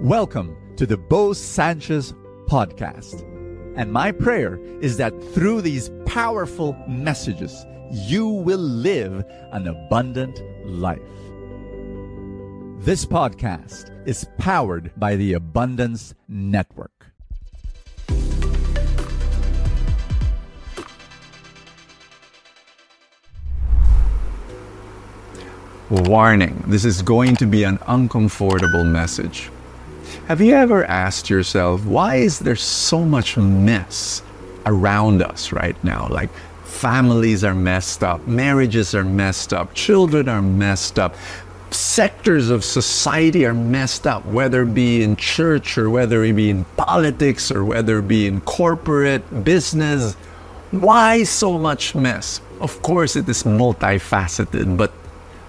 Welcome to the Bo Sanchez podcast. And my prayer is that through these powerful messages, you will live an abundant life. This podcast is powered by the Abundance Network. Warning this is going to be an uncomfortable message. Have you ever asked yourself, why is there so much mess around us right now? Like, families are messed up, marriages are messed up, children are messed up, sectors of society are messed up, whether it be in church or whether it be in politics or whether it be in corporate business. Why so much mess? Of course, it is multifaceted, but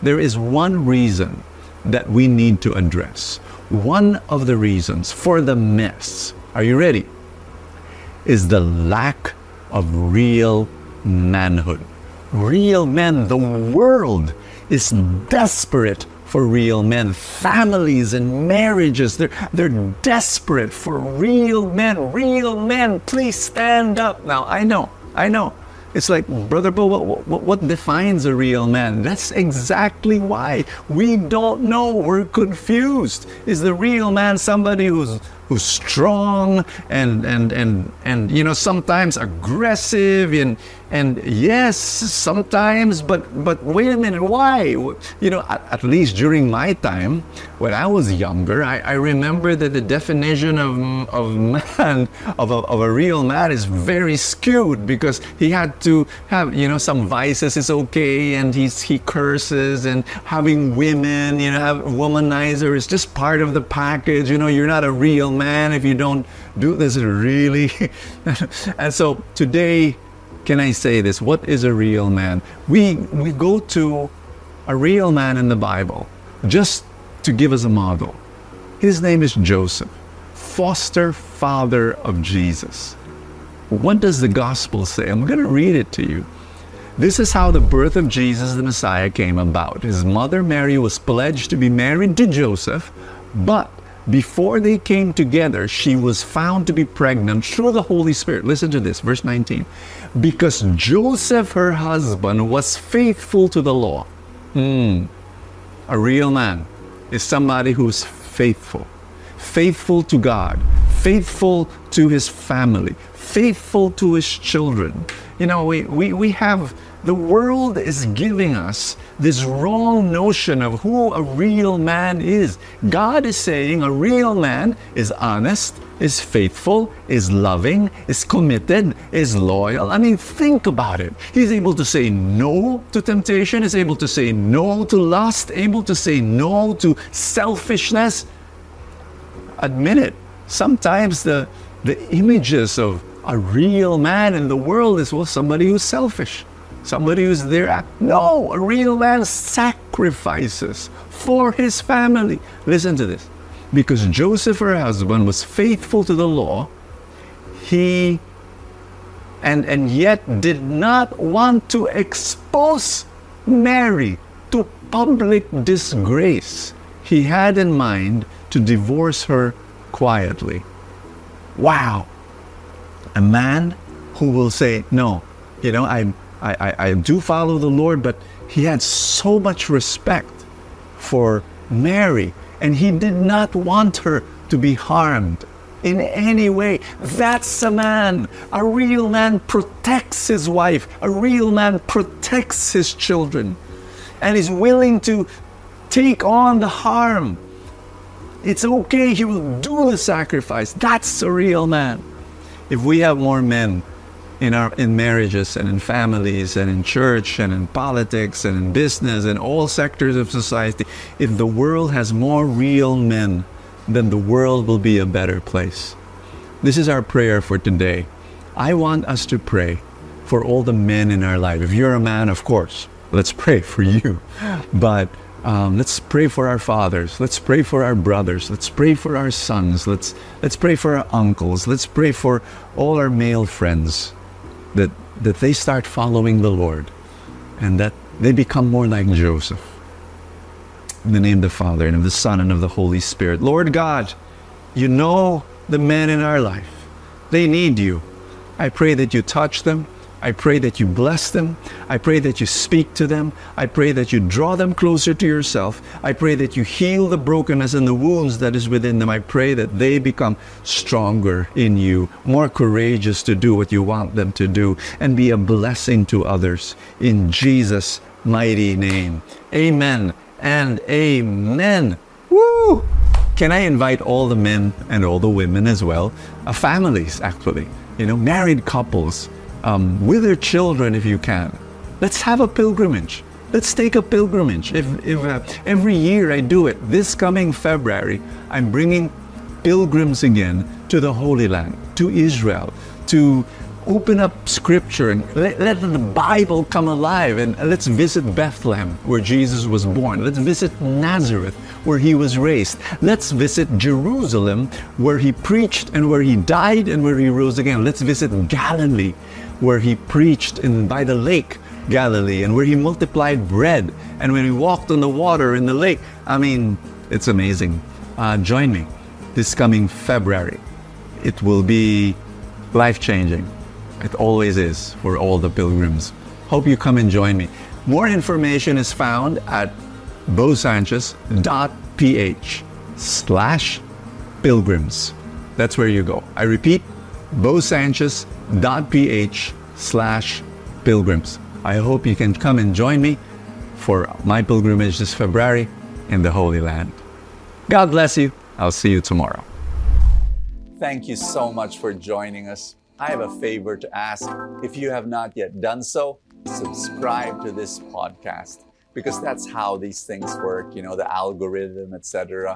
there is one reason that we need to address. One of the reasons for the mess, are you ready? Is the lack of real manhood. Real men, the world is desperate for real men. Families and marriages, they're, they're desperate for real men. Real men, please stand up. Now, I know, I know it's like, Brother Bo, what, what, what, defines a real man? That's exactly why. We don't know. We're confused. Is the real man somebody who's who's strong and and and and you know sometimes aggressive and and yes sometimes but but wait a minute why? You know at, at least during my time when i was younger i, I remember that the definition of of man of a, of a real man is very skewed because he had to have you know some vices is okay and he's he curses and having women you know have womanizer is just part of the package. You know you're not a real man if you don't do this really and so today can i say this? What is a real man? We we go to a real man in the bible just to give us a model. His name is joseph foster father of jesus. What does the gospel say? I'm going to read it to you. This is how the birth of Jesus the Messiah came about. His mother Mary was pledged to be married to Joseph, but before they came together, she was found to be pregnant through the Holy Spirit. Listen to this, verse 19. Because Joseph, her husband, was faithful to the law. Mm. A real man is somebody who's faithful, faithful to God, faithful to his family, faithful to his children. You know, we, we, we have the world is giving us this wrong notion of who a real man is. God is saying a real man is honest, is faithful, is loving, is committed, is loyal. I mean, think about it. He's able to say no to temptation, is able to say no to lust, able to say no to selfishness. Admit it. Sometimes the, the images of a real man in the world is well, somebody who's selfish somebody who's there. No, a real man sacrifices for his family. Listen to this. Because Joseph, her husband, was faithful to the law, he and, and yet did not want to expose Mary to public disgrace. He had in mind to divorce her quietly. Wow. A man who will say, No, you know, I'm I, I, I do follow the Lord, but he had so much respect for Mary, and he did not want her to be harmed in any way. That's a man. A real man protects his wife, a real man protects his children, and is willing to take on the harm. It's okay, he will do the sacrifice. That's a real man. If we have more men in our in marriages and in families and in church and in politics and in business and all sectors of society if the world has more real men then the world will be a better place. This is our prayer for today. I want us to pray for all the men in our life. If you're a man of course let's pray for you. But um, let's pray for our fathers. Let's pray for our brothers. Let's pray for our sons. Let's let's pray for our uncles. Let's pray for all our male friends that, that they start following the Lord and that they become more like Joseph. In the name of the Father and of the Son and of the Holy Spirit. Lord God, You know the men in our life. They need you. I pray that you touch them. I pray that you bless them. I pray that you speak to them. I pray that you draw them closer to yourself. I pray that you heal the brokenness and the wounds that is within them. I pray that they become stronger in you, more courageous to do what you want them to do, and be a blessing to others. In Jesus' mighty name. Amen and amen. Woo! Can I invite all the men and all the women as well? Uh, families, actually, you know, married couples um, with your children if you can. Let's have a pilgrimage. Let's take a pilgrimage. If, if uh, every year I do it, this coming February, I'm bringing pilgrims again to the Holy Land, to Israel, to open up scripture and let, let, the Bible come alive and let's visit Bethlehem where Jesus was born. Let's visit Nazareth where he was raised. Let's visit Jerusalem where he preached and where he died and where he rose again. Let's visit Galilee where he preached in by the lake Galilee and where he multiplied bread and when he walked on the water in the lake. I mean, it's amazing. Uh, join me this coming February. It will be life changing. It always is for all the pilgrims. Hope you come and join me. More information is found at bosanchez.ph slash pilgrims. That's where you go. I repeat, bosanchez.ph slash pilgrims. I hope you can come and join me for my pilgrimage this February in the Holy Land. God bless you. I'll see you tomorrow. Thank you so much for joining us. I have a favor to ask. If you have not yet done so, subscribe to this podcast because that's how these things work, you know, the algorithm, etc.